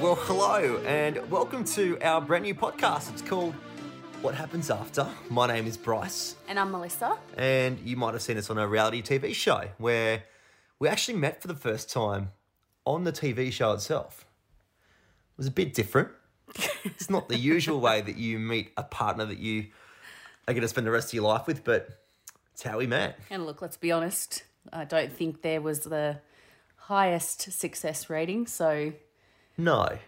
Well, hello, and welcome to our brand new podcast. It's called What Happens After. My name is Bryce, And I'm Melissa. and you might have seen us on a reality TV show where we actually met for the first time on the TV show itself. It was a bit different. it's not the usual way that you meet a partner that you are going to spend the rest of your life with, but it's how we met. And look, let's be honest, I don't think there was the highest success rating, so No.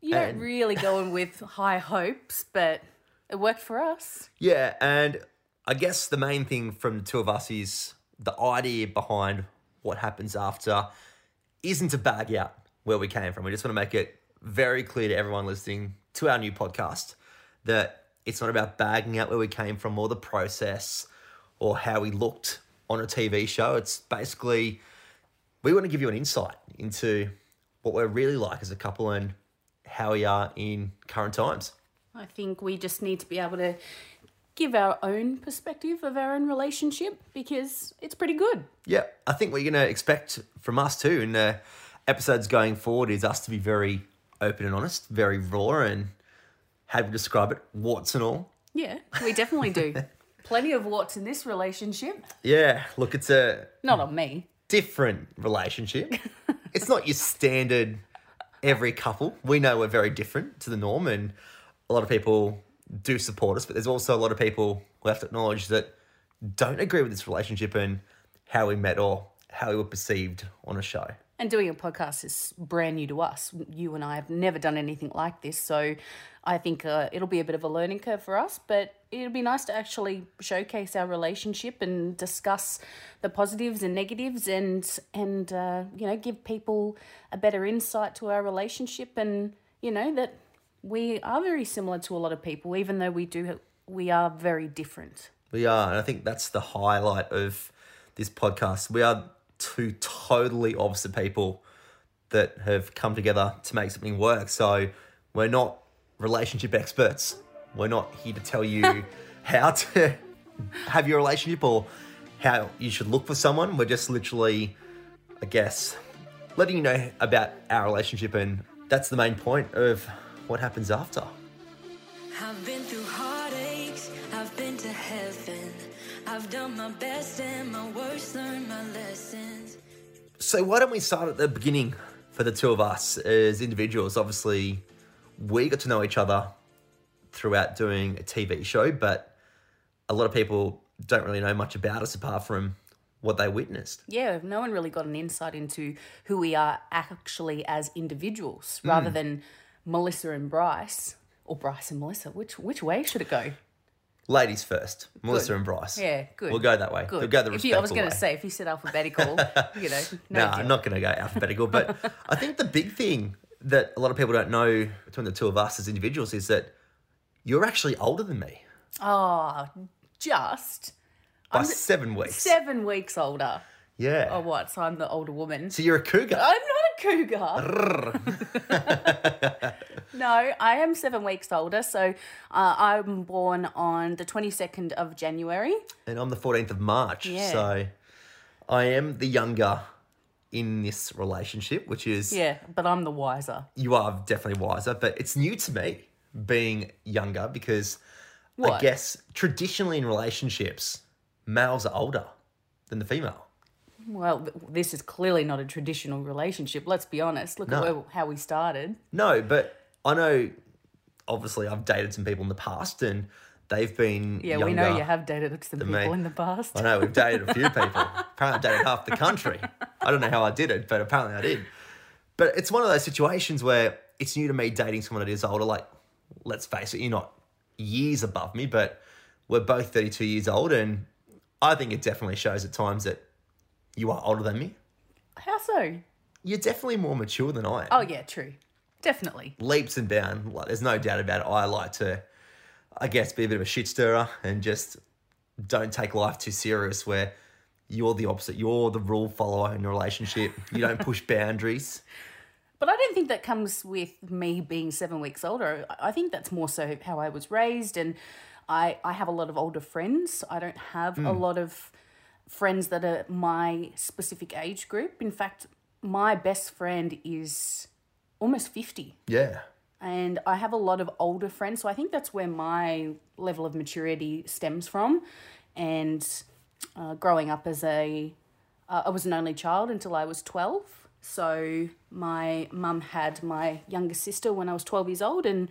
you don't And- really go in with high hopes, but it worked for us. Yeah, and I guess the main thing from the two of us is the idea behind what happens after isn't to bag out where we came from. We just want to make it very clear to everyone listening to our new podcast that it's not about bagging out where we came from or the process or how we looked on a TV show. It's basically we want to give you an insight into what we're really like as a couple and how we are in current times. I think we just need to be able to give our own perspective of our own relationship because it's pretty good. Yeah, I think what you're going to expect from us too in the episodes going forward is us to be very open and honest, very raw, and how to describe it, warts and all. Yeah, we definitely do. Plenty of what's in this relationship. Yeah, look, it's a Not on me. different relationship. it's not your standard every couple. We know we're very different to the norm, and a lot of people do support us, but there's also a lot of people who have to acknowledge that don't agree with this relationship and how we met or how we were perceived on a show. And doing a podcast is brand new to us. You and I have never done anything like this. So I think uh, it'll be a bit of a learning curve for us, but it'll be nice to actually showcase our relationship and discuss the positives and negatives and, and uh, you know, give people a better insight to our relationship and, you know, that we are very similar to a lot of people, even though we do, we are very different. We are, and I think that's the highlight of this podcast. We are two totally opposite people that have come together to make something work. So we're not relationship experts. We're not here to tell you how to have your relationship or how you should look for someone. We're just literally, I guess, letting you know about our relationship, and that's the main point of what happens after. I've been through heartaches, I've been to heaven. I've done my best and my worst, learned my lessons. So why don't we start at the beginning for the two of us as individuals? Obviously, we got to know each other throughout doing a TV show, but a lot of people don't really know much about us apart from what they witnessed. yeah, no one really got an insight into who we are actually as individuals, rather hmm. than Melissa and Bryce or Bryce and Melissa. Which which way should it go? Ladies first, Melissa and Bryce. Yeah, good. We'll go that way. Good. We'll go the if you, I was going to say if you said alphabetical, you know, no, deal. I'm not going to go alphabetical, but I think the big thing that a lot of people don't know between the two of us as individuals is that you're actually older than me Oh, just by seven weeks. seven weeks older. Yeah. Oh, what? So I'm the older woman. So you're a cougar. I'm not a cougar. no, I am seven weeks older. So uh, I'm born on the 22nd of January. and I'm the 14th of March. Yeah. So I am the younger in this relationship, which is Yeah, but I'm the wiser. you are definitely wiser, but it's new to me being younger because I guess traditionally in relationships, males are older than the female. Well, th- this is clearly not a traditional relationship. Let's be honest. Look No. at where, how we started. No, but I know obviously I've dated some people in the past and they've been Yeah, we know you have dated some people me. in the past. I know we've dated a few people. apparently, I dated half the country. I don't know how I did it, but apparently I did. But it's one of those situations where it's new to me dating someone that is older. Like, let's face it, you're not years above me, but we're both 32 years old, and I think it definitely shows at times that you are older than me. How so? You're definitely more mature than I am. Oh, yeah, true. Definitely. leaps and bounds. Like, there's no doubt about it. I like to, I guess, be a bit of a shit stirrer and just don't take life too serious. Where you're the opposite. You're the rule follower in a relationship. You don't push boundaries. But I don't think that comes with me being seven weeks older. I I think that's more so how I was raised, and I I have a lot of older friends. I don't have a hmm. lot of friends that are my specific age group. In fact, my best friend is almost fifty Yeah. and I have a lot of older friends, so I think that's where my level of maturity stems from. And uh, growing up as a, uh, I was an only child until I was twelve. So my mum had my younger sister when I was twelve years old, and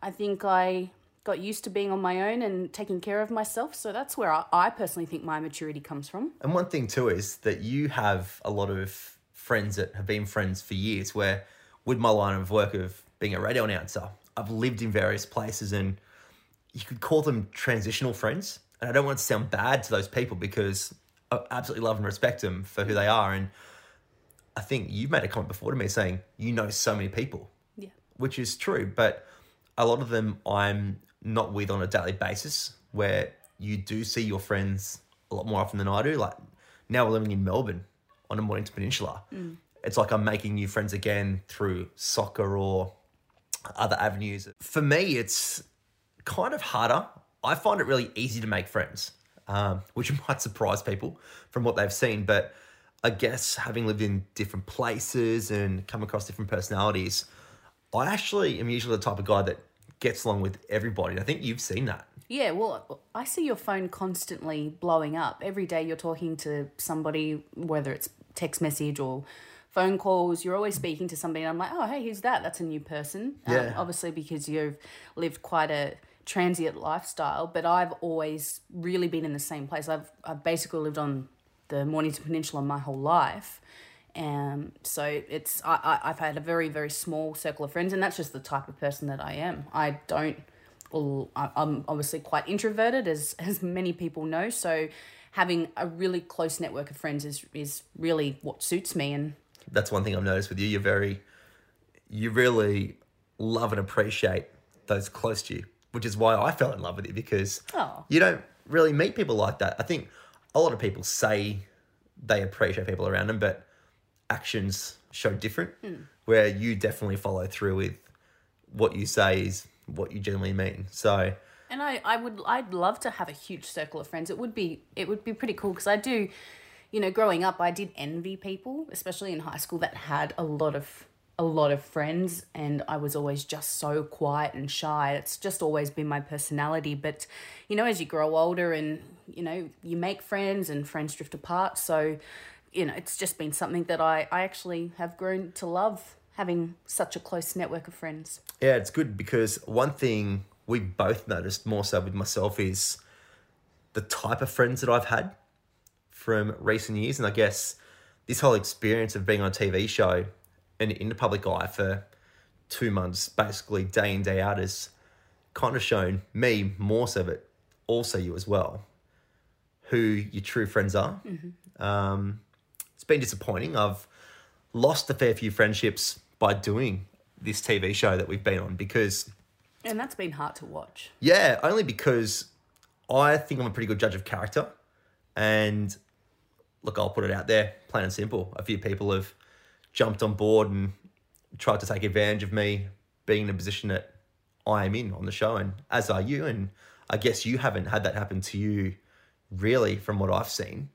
I think I got used to being on my own and taking care of myself. So that's where I, I personally think my maturity comes from. And one thing too is that you have a lot of friends that have been friends for years. Where with my line of work of being a radio announcer, I've lived in various places, and you could call them transitional friends. And I don't want to sound bad to those people because I absolutely love and respect them for who they are. And I think you've made a comment before to me saying you know so many people, Yeah. which is true. But a lot of them I'm not with on a daily basis, where you do see your friends a lot more often than I do. Like now we're living in Melbourne on a Mornington Peninsula. It's like I'm making new friends again through soccer or other avenues. For me, it's kind of harder. I find it really easy to make friends, um, which might surprise people from what they've seen. But I guess having lived in different places and come across different personalities, I actually am usually the type of guy that gets along with everybody. I think you've seen that. Yeah, well, I see your phone constantly blowing up. Every day you're talking to somebody, whether it's text message or phone calls, you're always speaking to somebody. And I'm like, oh, hey, who's that? That's a new person. Um, Yeah. obviously, because you've lived quite a transient lifestyle, but I've always really been in the same place. I've, I've basically lived on the Mornington Peninsula my whole life. Um, so it's I, I I've had a very very small circle of friends, and that's just the type of person that I am. I don't. Well, I'm obviously quite introverted, as as many people know. So having a really close network of friends is is really what suits me. And That's one thing I've noticed with you. You're very, you really love and appreciate those close to you, which is why I fell in love with you because Oh. you don't really meet people like that. I think a lot of people say they appreciate people around them, but actions show different. Hmm. Where you definitely follow through with what you say is what you generally mean. So and I, I would I'd love to have a huge circle of friends. It would be it would be pretty cool because I do, you know, growing up I did envy people, especially in high school that had a lot of a lot of friends and I was always just so quiet and shy. It's just always been my personality, but you know, as you grow older and you know, you make friends and friends drift apart, so you know, it's just been something that I I actually have grown to love having such a close network of friends. Yeah, it's good because one thing we both noticed more so with myself is the type of friends that I've had from recent years. And I guess this whole experience of being on a TV show and in the public eye for two months, basically day in, day out, has kind of shown me more so, but also you as well, who your true friends are. Um, it's been disappointing. I've lost a fair few friendships by doing this TV show that we've been on because, And that's been hard to watch. yeah, only because I think I'm a pretty good judge of character. And look, I'll put it out there, plain and simple. A few people have jumped on board and tried to take advantage of me being in a position that I am in on the show, and as are you. And I guess you haven't had that happen to you, really, from what I've seen.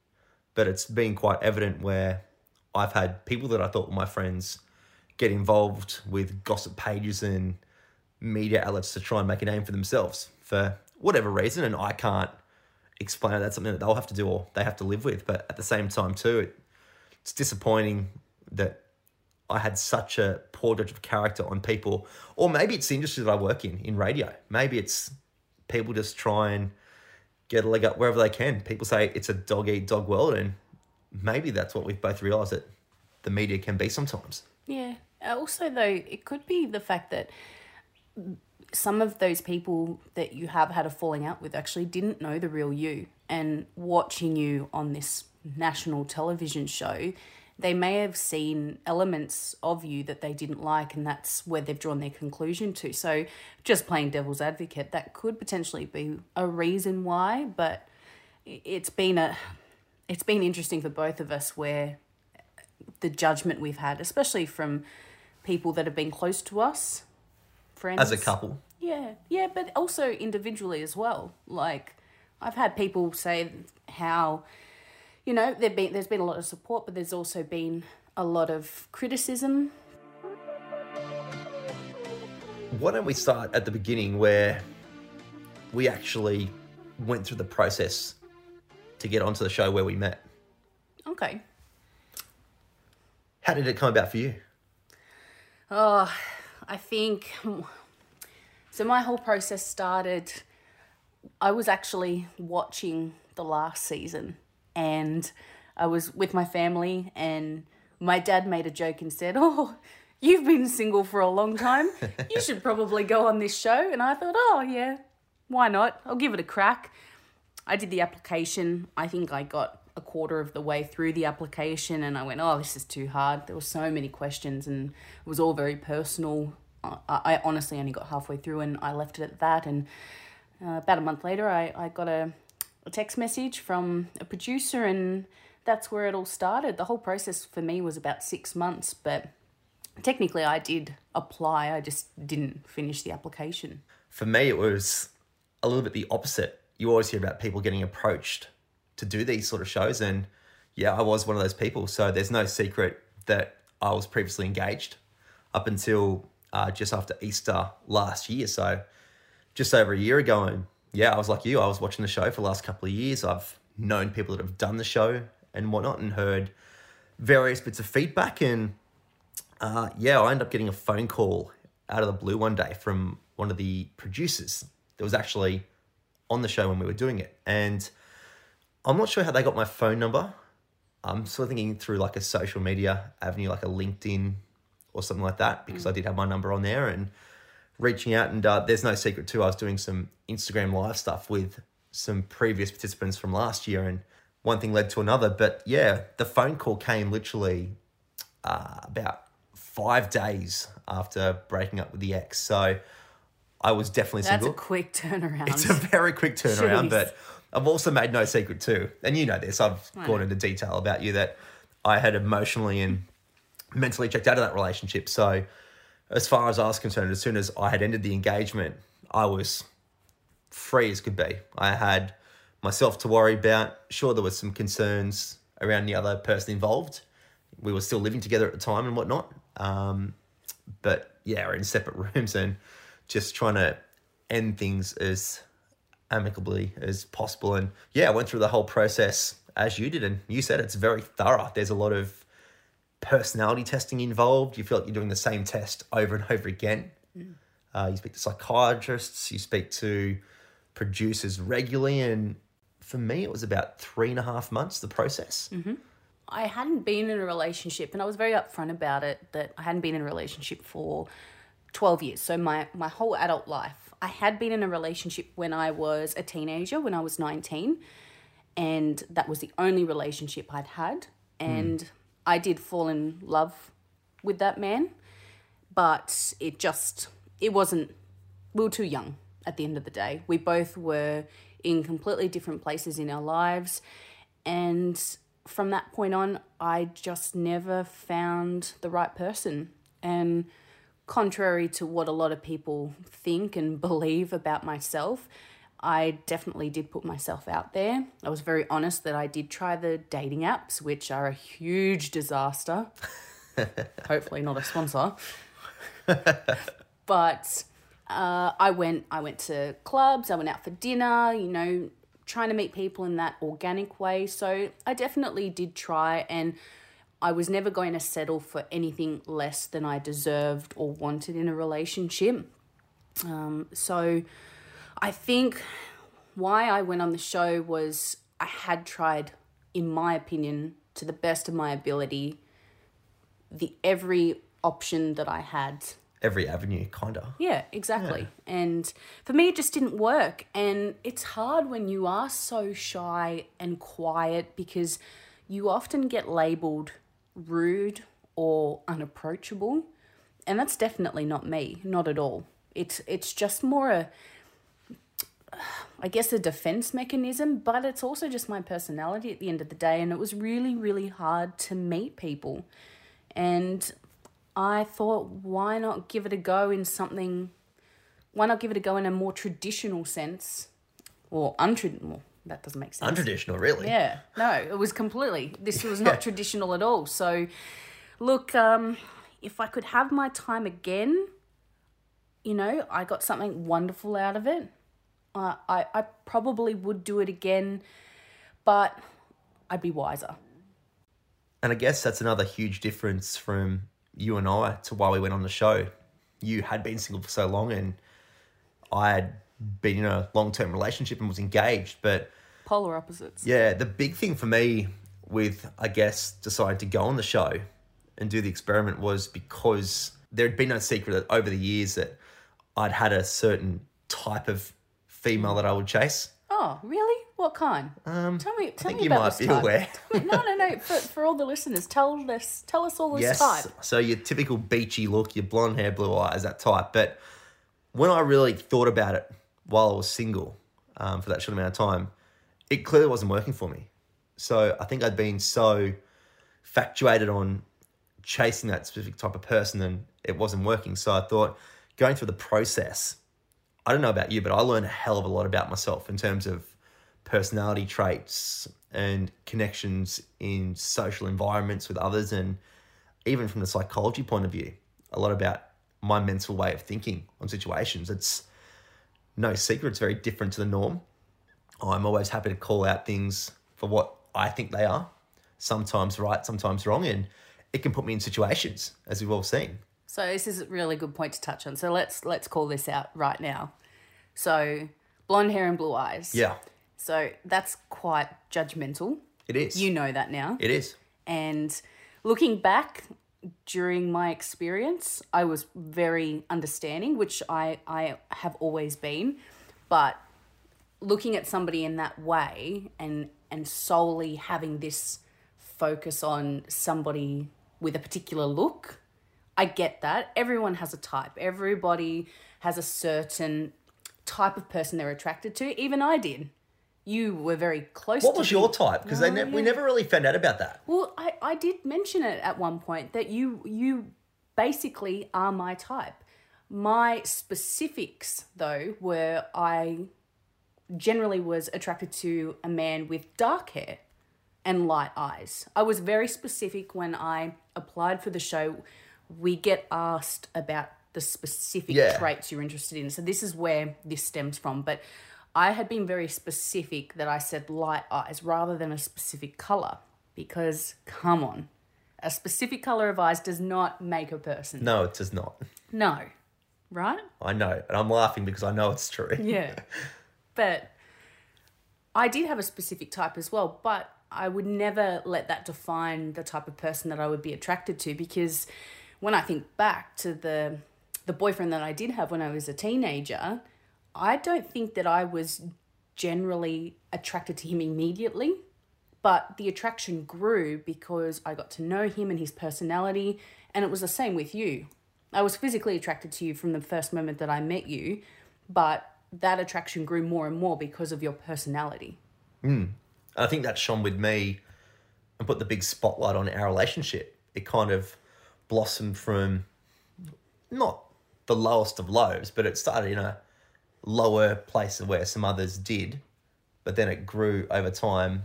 But it's been quite evident where I've had people that I thought were my friends get involved with gossip pages and media outlets to try and make a name for themselves for whatever reason. And I can't explain it. That's something that they'll have to do or they have to live with. But at the same time, too, it, it's disappointing that I had such a poor judge of character on people. Or maybe it's the industry that I work in, in radio. Maybe it's people just try and get a leg up wherever they can. People say it's a dog eat dog world. And maybe that's what we've both realised that the media can be sometimes. Yeah. Uh, Also, though, it could be the fact that some of those people that you have had a falling out with actually didn't know the real you. And watching you on this national television show, they may have seen elements of you that they didn't like, and that's where they've drawn their conclusion to. So, just playing devil's advocate, that could potentially be a reason why, but it's been a it's been interesting for both of us where the judgment we've had, especially from people that have been close to us, friends. As a couple. Yeah, yeah, but also individually as well. Like, I've had people say how, you know, there been there's been a lot of support, but there's also been a lot of criticism. Why don't we start at the beginning where we actually went through the process to get onto the show where we met? Okay. How did it come about for you? Oh, I think so. My whole process started. I was actually watching the last season, and I was with my family, and my dad made a joke and said, "Oh, you've been single for a long time. You should probably go on this show." And I thought, "Oh yeah, why not? I'll give it a crack." I did the application. I think I got a quarter of the way through the application and I went, oh, this is too hard. There were so many questions and it was all very personal. I, I honestly only got halfway through and I left it at that. And uh, about a month later, I, I got a, a text message from a producer and that's where it all started. The whole process for me was about six months, but technically I did apply. I just didn't finish the application. For me, it was a little bit the opposite. You always hear about people getting approached to do these sort of shows. And yeah, I was one of those people. So there's no secret that I was previously engaged up until uh, just after Easter last year. So just over a year ago. And yeah, I was like you. I was watching the show for the last couple of years. I've known people that have done the show and whatnot and heard various bits of feedback. And uh, yeah, I ended up getting a phone call out of the blue one day from one of the producers that was actually on the show when we were doing it. And I'm not sure how they got my phone number. I'm sort of thinking through like a social media avenue, like a LinkedIn or something like that, because mm. I did have my number on there and reaching out. And uh, there's no secret too. I was doing some Instagram live stuff with some previous participants from last year, and one thing led to another. But yeah, the phone call came literally uh, about five days after breaking up with the ex. So I was definitely That's single. a quick turnaround. It's a very quick turnaround, Jeez. but I've also made no secret too, and you know this. I've gone into detail about you that I had emotionally and mentally checked out of that relationship. So, as far as I was concerned, as soon as I had ended the engagement, I was free as could be. I had myself to worry about. Sure, there was some concerns around the other person involved. We were still living together at the time and whatnot. Um, but yeah, we're in separate rooms and just trying to end things as amicably as possible. And yeah, I went through the whole process as you did, and you said it's very thorough. There's a lot of personality testing involved. You feel like you're doing the same test over and over again. Mm. Uh, you speak to psychiatrists, you speak to producers regularly, and for me, it was about three and a half months the process. Mm-hmm. I hadn't been in a relationship, and I was very upfront about it that I hadn't been in a relationship for 12 years. So, my, my whole adult life I had been in a relationship when I was a teenager, when I was 19, and that was the only relationship I'd had. And mm. I did fall in love with that man, but it just, it wasn't, we were too young at the end of the day. We both were in completely different places in our lives. And from that point on, I just never found the right person. And contrary to what a lot of people think and believe about myself, I definitely did put myself out there. I was very honest that I did try the dating apps, which are a huge disaster. Hopefully not a sponsor. but uh, I went I went to clubs, I went out for dinner, you know, trying to meet people in that organic way. So I definitely did try and I was never going to settle for anything less than I deserved or wanted in a relationship. Um, so I think why I went on the show was I had tried, in my opinion, to the best of my ability, the every option that I had. Every avenue, kinda. Yeah, exactly. Yeah. And for me, it just didn't work. And it's hard when you are so shy and quiet because you often get labeled rude or unapproachable. And that's definitely not me, not at all. It's it's just more a I guess a defense mechanism, but it's also just my personality at the end of the day and it was really really hard to meet people. And I thought, why not give it a go in something? Why not give it a go in a more traditional sense, or untraditional? That doesn't make sense. Untraditional, really. Yeah, no, it was completely. This was not traditional at all. So, look, um, if I could have my time again, you know, I got something wonderful out of it. Uh, I I probably would do it again, but I'd be wiser. And I guess that's another huge difference from you and I to why we went on the show. You had been single for so long, and I had been in a long term relationship and was engaged. But Polar opposites. yeah, the big thing for me with, I guess, deciding to go on the show and do the experiment was because there had been no secret that over the years that I'd had a certain type of female that I would chase. Oh, really? What kind? Um, tell me. Tell think me you about might this be type. aware. Me- no, no, no. For, for all the listeners, tell us. Tell us all this Yes. type. So your typical beachy look, your blonde hair, blue eyes, that type. But when I really thought about it while I was single um, for that short amount of time, it clearly wasn't working for me. So I think I'd been so factuated on chasing that specific type of person and it wasn't working. So I thought going through the process, I don't know about you, but I learned a hell of a lot about myself in terms of personality traits and connections in social environments with others and even from the psychology point of view, a lot about my mental way of thinking on situations. It's no secret, it's very different to the norm. I'm always happy to call out things for what I think they are, sometimes right, sometimes wrong, and it can put me in situations, as we've all seen. So this is a really good point to touch on. So let's let's call this out right now. So blonde hair and blue eyes. Yeah, So that's quite judgmental. it is. You know that now. it is. And looking back during my experience, I was very understanding, which I, I have always been. But looking at somebody in that way and and solely having this focus on somebody with a particular look, I get that. Everyone has a type. Everybody has a certain type of person they're attracted to. Even I did. You were very close to What was being- your type? Because Oh, ne- we never really found out about that. well, I, I did mention it at one point that you you basically are my type. My specifics though were I generally was attracted to a man with dark hair and light eyes. I was very specific when I applied for the show. We get asked about the specific Yeah. traits you're interested in. So this is where this stems from, but I had been very specific that I said light eyes rather than a specific color because come on. A specific color of eyes does not make a person. No, it does not. No. Right? I know, and I'm laughing because I know it's true. Yeah. but I did have a specific type as well, but I would never let that define the type of person that I would be attracted to because when I think back to the the boyfriend that I did have when I was a teenager, I don't think that I was generally attracted to him immediately, but the attraction grew because I got to know him and his personality, and it was the same with you. I was physically attracted to you from the first moment that I met you, but that attraction grew more and more because of your personality. And I think that shone with me and put the big spotlight on our relationship. It kind of blossomed from not the lowest of lows, but it started in a lower place where some others did, but then it grew over time.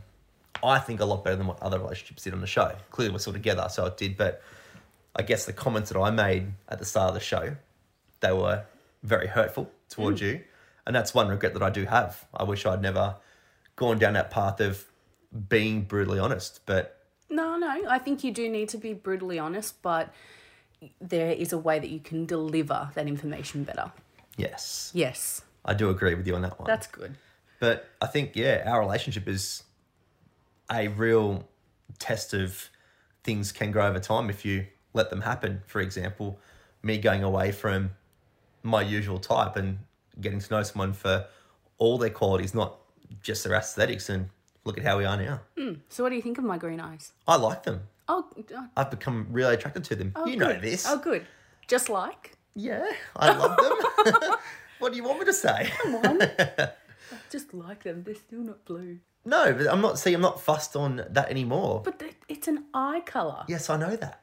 I think a lot better than what other relationships did on the show. Clearly, we're still together, so it did. But I guess the comments that I made at the start of the show, they were very hurtful towards mm. you, and that's one regret that I do have. I wish I'd never gone down that path of being brutally honest, but No, no, I think you do need to be brutally honest, but there is a way that you can deliver that information better. yes, Yes, I do agree with you on that one. that's good. But I think, yeah, our relationship is a real test of things can grow over time if you let them happen. For example, me going away from my usual type and getting to know someone for all their qualities, not just their aesthetics. And look at how we are now. Hmm. So, what do you think of my green eyes? I like them. Oh, I've become really attracted to them. oh, you know this. Oh, good. Just like. Yeah, I love them. what do you want me to say? Come on. I just like them. They're still not blue. No, but I'm not. See, I'm not fussed on that anymore. But it's an eye color. Yes, I know that.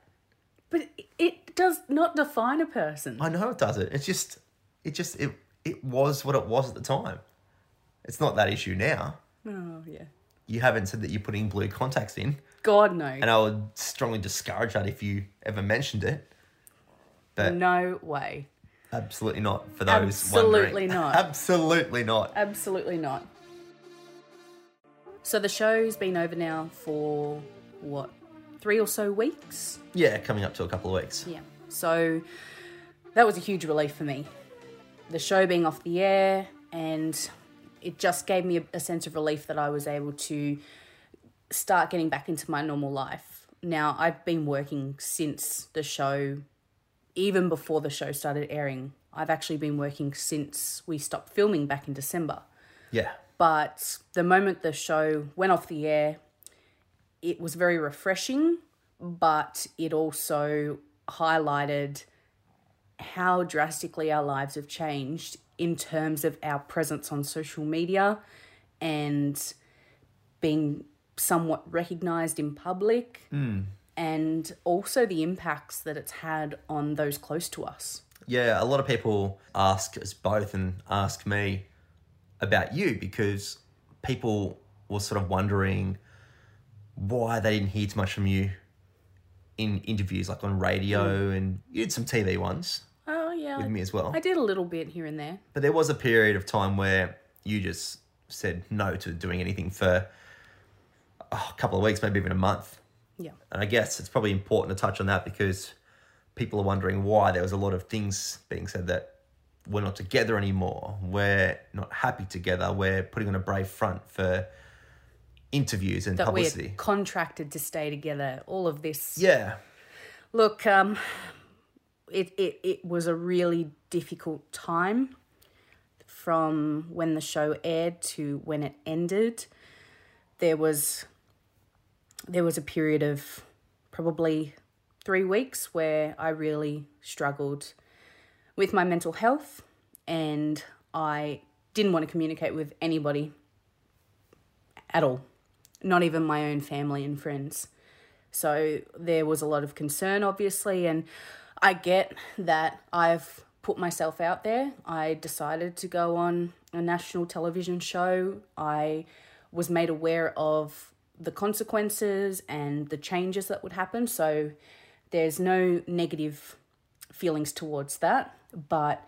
But it does not define a person. I know it doesn't. It's just, it just, it, it was what it was at the time. It's not that issue now. Oh, yeah. You haven't said that you're putting blue contacts in, God, no. and I would strongly discourage that if you ever mentioned it. But No way. absolutely not for those. Absolutely wondering. not. Absolutely not. Absolutely not. So the show's been over now for what, three or so weeks? Yeah, coming up to a couple of weeks. Yeah. So that was a huge relief for me. The show being off the air, and it just gave me a, a sense of relief that I was able to start getting back into my normal life. Now, I've been working since the show, even before the show started airing. I've actually been working since we stopped filming back in December. Yeah. But the moment the show went off the air, it was very refreshing, but it also highlighted how drastically our lives have changed in terms of our presence on social media and being somewhat recognized in public hmm. and also the impacts that it's had on those close to us. Yeah, a lot of people ask us both and ask me about you because people were sort of wondering why they didn't hear too much from you in interviews like on radio hmm. and you did some TV ones yeah. with me as well. I did a little bit here and there. But there was a period of time where you just said no to doing anything for oh, a couple of weeks, maybe even a month. Yeah. And I guess it's probably important to touch on that because people are wondering why there was a lot of things being said that we're not together anymore. We're not happy together. We're putting on a brave front for interviews and that publicity. we're contracted to stay together. All of this. Yeah. Look, um, it, it it was a really difficult time from when the show aired to when it ended. There was there was a period of probably three weeks where I really struggled with my mental health and I didn't want to communicate with anybody at all, not even my own family and friends. So there was a lot of concern, obviously, and I get that I've put myself out there. I decided to go on a national television show. I was made aware of the consequences and the changes that would happen. So there's no negative feelings towards that. But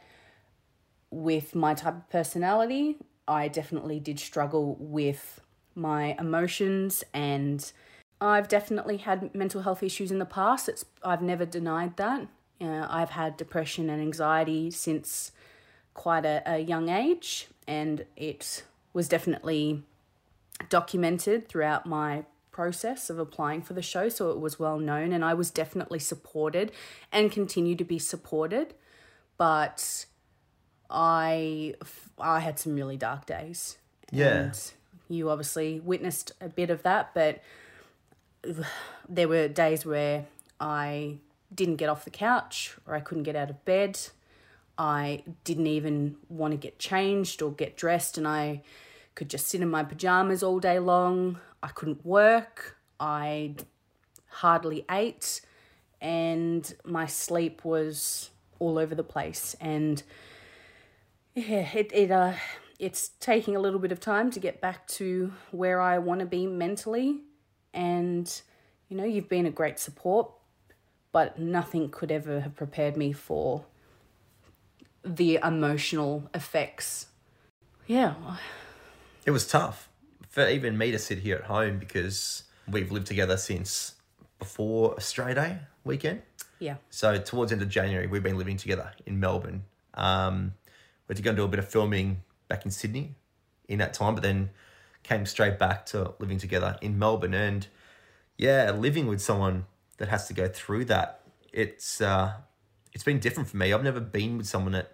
with my type of personality, I definitely did struggle with my emotions and I've definitely had mental health issues in the past. It's I've never denied that. Uh, I've had depression and anxiety since quite a, a young age, and it was definitely documented throughout my process of applying for the show, so it was well known, and I was definitely supported and continue to be supported. But I I had some really dark days. Yeah. And you obviously witnessed a bit of that, but there were days where I didn't get off the couch or I couldn't get out of bed. I didn't even want to get changed or get dressed, and I could just sit in my pajamas all day long. I couldn't work. I hardly ate, and my sleep was all over the place. And yeah, it it uh, it's taking a little bit of time to get back to where I want to be mentally. And you know, you've been a great support, but nothing could ever have prepared me for the emotional effects. Yeah, It was tough for even me to sit here at home because we've lived together since before Australia Day weekend. yeah, So towards the end of January, we've been living together in Melbourne. Um, we had to go and do a bit of filming back in Sydney in that time, but then came straight back to living together in Melbourne. And yeah, living with someone that has to go through that, it's uh, it's been different for me. I've never been with someone that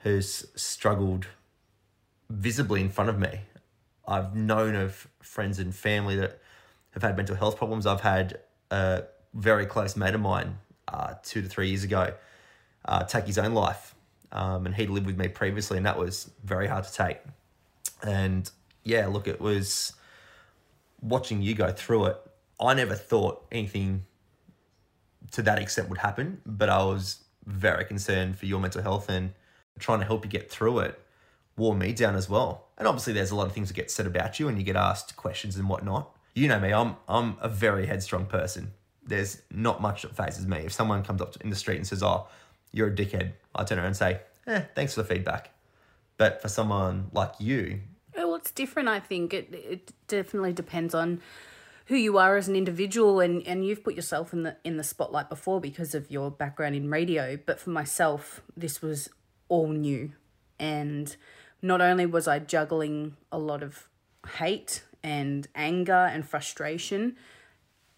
has struggled visibly in front of me. I've known of friends and family that have had mental health problems. I've had a very close mate of mine uh, two to three years ago uh, take his own life. Um, and he'd lived with me previously, and that was very hard to take. And yeah, look, it was watching you go through it. I never thought anything to that extent would happen, but I was very concerned for your mental health and trying to help you get through it wore me down as well. And obviously, there's a lot of things that get said about you, and you get asked questions and whatnot. You know me, I'm I'm a very headstrong person. There's not much that fazes me. If someone comes up in the street and says, "Oh, you're a dickhead," I turn around and say, "Eh, thanks for the feedback." But for someone like you, Well, it's different. I think it it definitely depends on who you are as an individual, and and you've put yourself in the in the spotlight before because of your background in radio. But for myself, this was all new, and not only was I juggling a lot of hate and anger and frustration,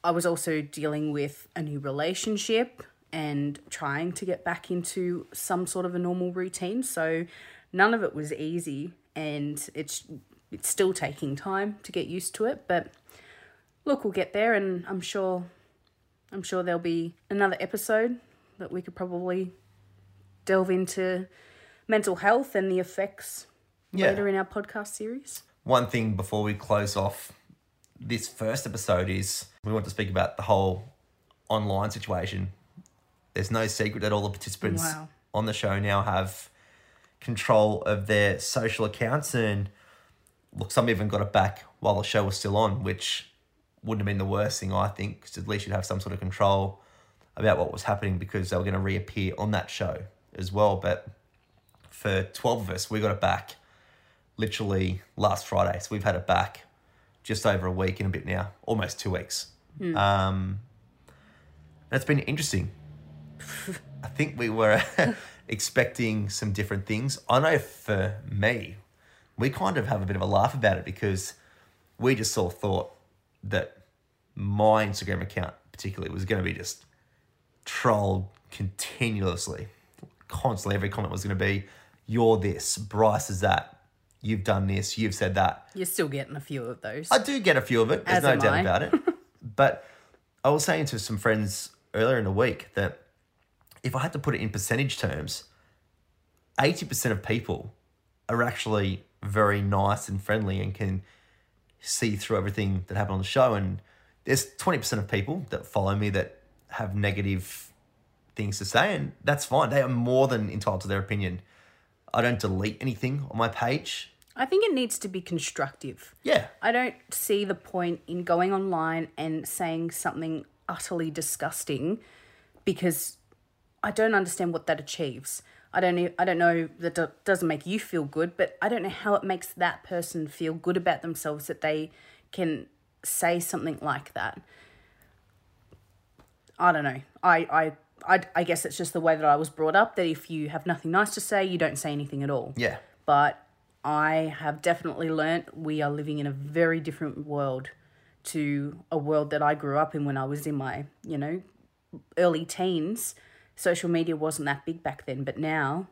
I was also dealing with a new relationship and trying to get back into some sort of a normal routine. So none of it was easy and it's it's still taking time to get used to it, but look, we'll get there and I'm sure I'm sure there'll be another episode that we could probably delve into mental health and the effects Yeah. later in our podcast series. one thing before we close off this first episode is we want to speak about the whole online situation. There's no secret that all the participants Wow. on the show now have control of their social accounts and look, some even got it back while the show was still on, which wouldn't have been the worst thing, I think, because at least you'd have some sort of control about what was happening because they were going to reappear on that show as well. But for 12 of us, we got it back literally last Friday. So we've had it back just over a week and a bit now, almost two weeks. Um, and it's been interesting. I think we were expecting some different things. I know for me, we kind of have a bit of a laugh about it because we just sort of thought that my Instagram account, particularly, was going to be just trolled continuously, constantly. Every comment was going to be, "You're this, Bryce is that, you've done this, you've said that." You're still getting a few of those. I do get a few of it. There's As no doubt I. about it. but I was saying to some friends earlier in the week that if I had to put it in percentage terms, 80% of people are actually very nice and friendly and can see through everything that happened on the show. And there's 20% of people that follow me that have negative things to say, and that's fine. They are more than entitled to their opinion. I don't delete anything on my page. I think it needs to be constructive. Yeah. I don't see the point in going online and saying something utterly disgusting because I don't understand what that achieves. I don't e- I don't know that do- doesn't make you feel good, but I don't know how it makes that person feel good about themselves that they can say something like that. I don't know. I I I, I guess it's just the way that I was brought up that if you have nothing nice to say, you don't say anything at all Yeah. but I have definitely learnt we are living in a very different world to a world that I grew up in when I was in my, you know, early teens. Social media wasn't that big back then, but now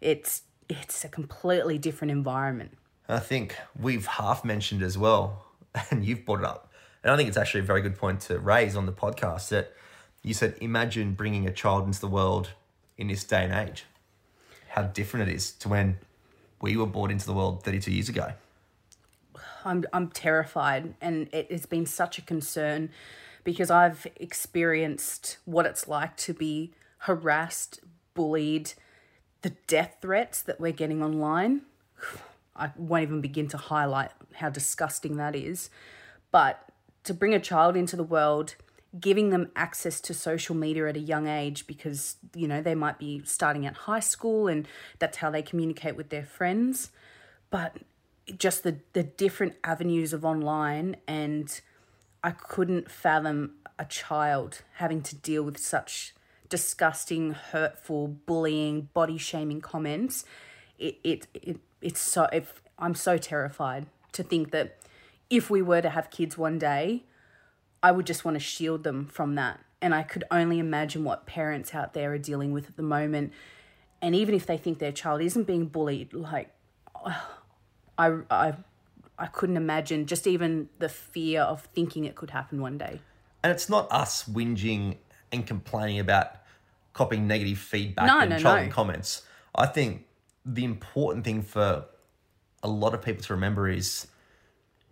it's it's a completely different environment. I think we've half mentioned as well, and you've brought it up. And I think it's actually a very good point to raise on the podcast that you said, imagine bringing a child into the world in this day and age. How different it is to when we were brought into the world 32 years ago. I'm I'm terrified, and it has been such a concern because I've experienced what it's like to be harassed, bullied, the death threats that we're getting online. I won't even begin to highlight how disgusting that is. But to bring a child into the world, giving them access to social media at a young age because, you know, they might be starting at high school and that's how they communicate with their friends. But just the, the different avenues of online and I couldn't fathom a child having to deal with such disgusting, hurtful, bullying, body shaming comments. It, it, it it's so if I'm so terrified to think that if we were to have kids one day, I would just want to shield them from that. And I could only imagine what parents out there are dealing with at the moment. And even if they think their child isn't being bullied, like I I I couldn't imagine just even the fear of thinking it could happen one day. And it's not us whinging and complaining about copying negative feedback No, and no, trolling no. comments. I think the important thing for a lot of people to remember is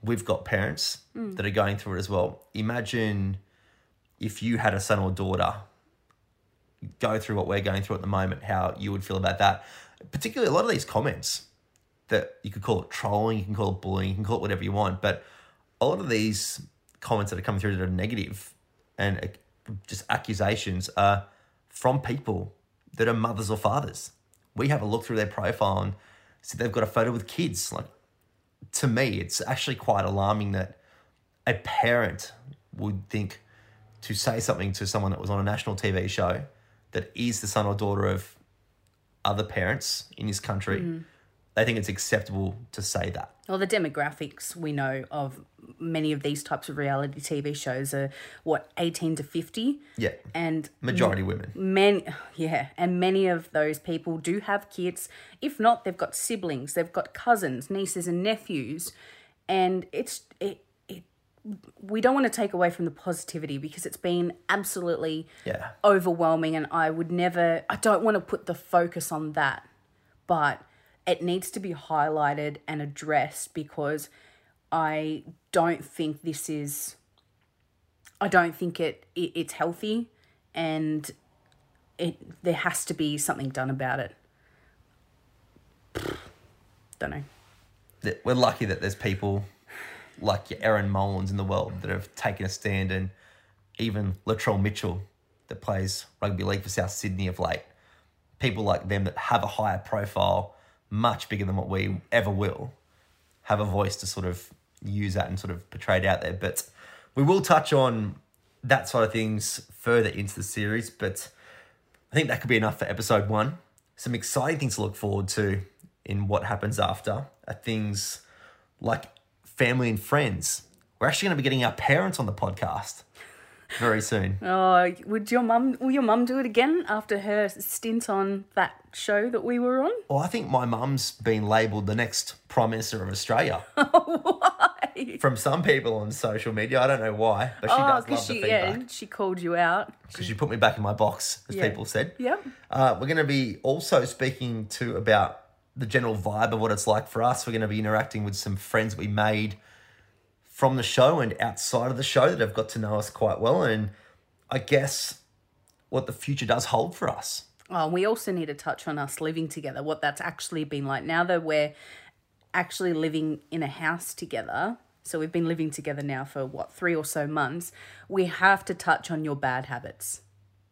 we've got parents Mm. that are going through it as well. Imagine if you had a son or daughter go through what we're going through at the moment, how you would feel about that. Particularly a lot of these comments that you could call it trolling, you can call it bullying, you can call it whatever you want, but a lot of these comments that are coming through that are negative and just accusations are from people that are mothers or fathers. We have a look through their profile and see they've got a photo with kids. Like to me, it's actually quite alarming that a parent would think to say something to someone that was on a national TV show that is the son or daughter of other parents in this country, mm. they think it's acceptable to say that. Well, the demographics we know of many of these types of reality TV shows are what, 18 to 50? Yeah. And Majority women. Men yeah and many of those people do have kids if not they've got siblings they've got cousins nieces and nephews and it's it, it we don't want to take away from the positivity because it's been absolutely Yeah. overwhelming and i would never i don't want to put the focus on that but it needs to be highlighted and addressed because i don't think this is i don't think it, it it's healthy and it there has to be something done about it. Don't know. we're lucky that there's people like your Erin Molan in the world that have taken a stand, and even Latrell Mitchell that plays rugby league for South Sydney of late. People like them that have a higher profile, much bigger than what we ever will, have a voice to sort of use that and sort of portray it out there. But we will touch on that side of things further into the series. But I think that could be enough for episode one. Some exciting things to look forward to in what happens after are things like family and friends. We're actually going to be getting our parents on the podcast very soon. Oh, would your mum will your mum do it again after her stint on that show that we were on? Well, I think my mum's been labelled the next Prime Minister of Australia. From some people on social media. I don't know why, but she Oh, does love because the feedback. yeah, she called you out. Because she put me back in my box, as Yeah. people said. Yep. Uh, we're going to be also speaking to about the general vibe of what it's like for us. We're going to be interacting with some friends we made from the show and outside of the show that have got to know us quite well, and I guess what the future does hold for us. Oh, we also need to touch on us living together, what that's actually been like. Now that we're actually living in a house together, so we've been living together now for what, three or so months, we have to touch on your bad habits.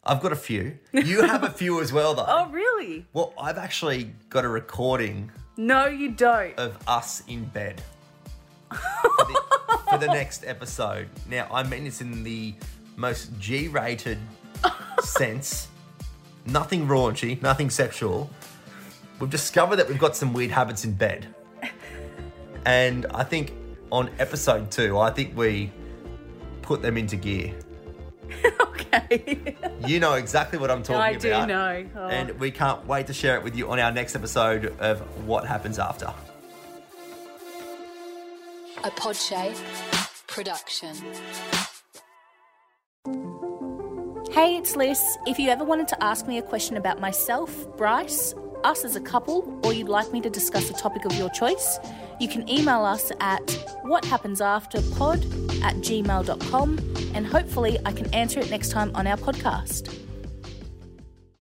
I've got a few. You have a few as well, though. Oh, really? Well, I've actually got a recording No, you don't. of us in bed for, the, for the next episode. Now, I mean it's in the most G rated sense. Nothing raunchy, nothing sexual. We've discovered that we've got some weird habits in bed. And I think on episode two, I think we put them into gear. okay. You know exactly what I'm talking I about. I do know. Oh. And we can't wait to share it with you on our next episode of What Happens After. A Podshape production. Hey, it's Liss. If you ever wanted to ask me a question about myself, Bryce, us as a couple, or you'd like me to discuss a topic of your choice, you can email us at whathappensafterpod at gmail.com and hopefully I can answer it next time on our podcast.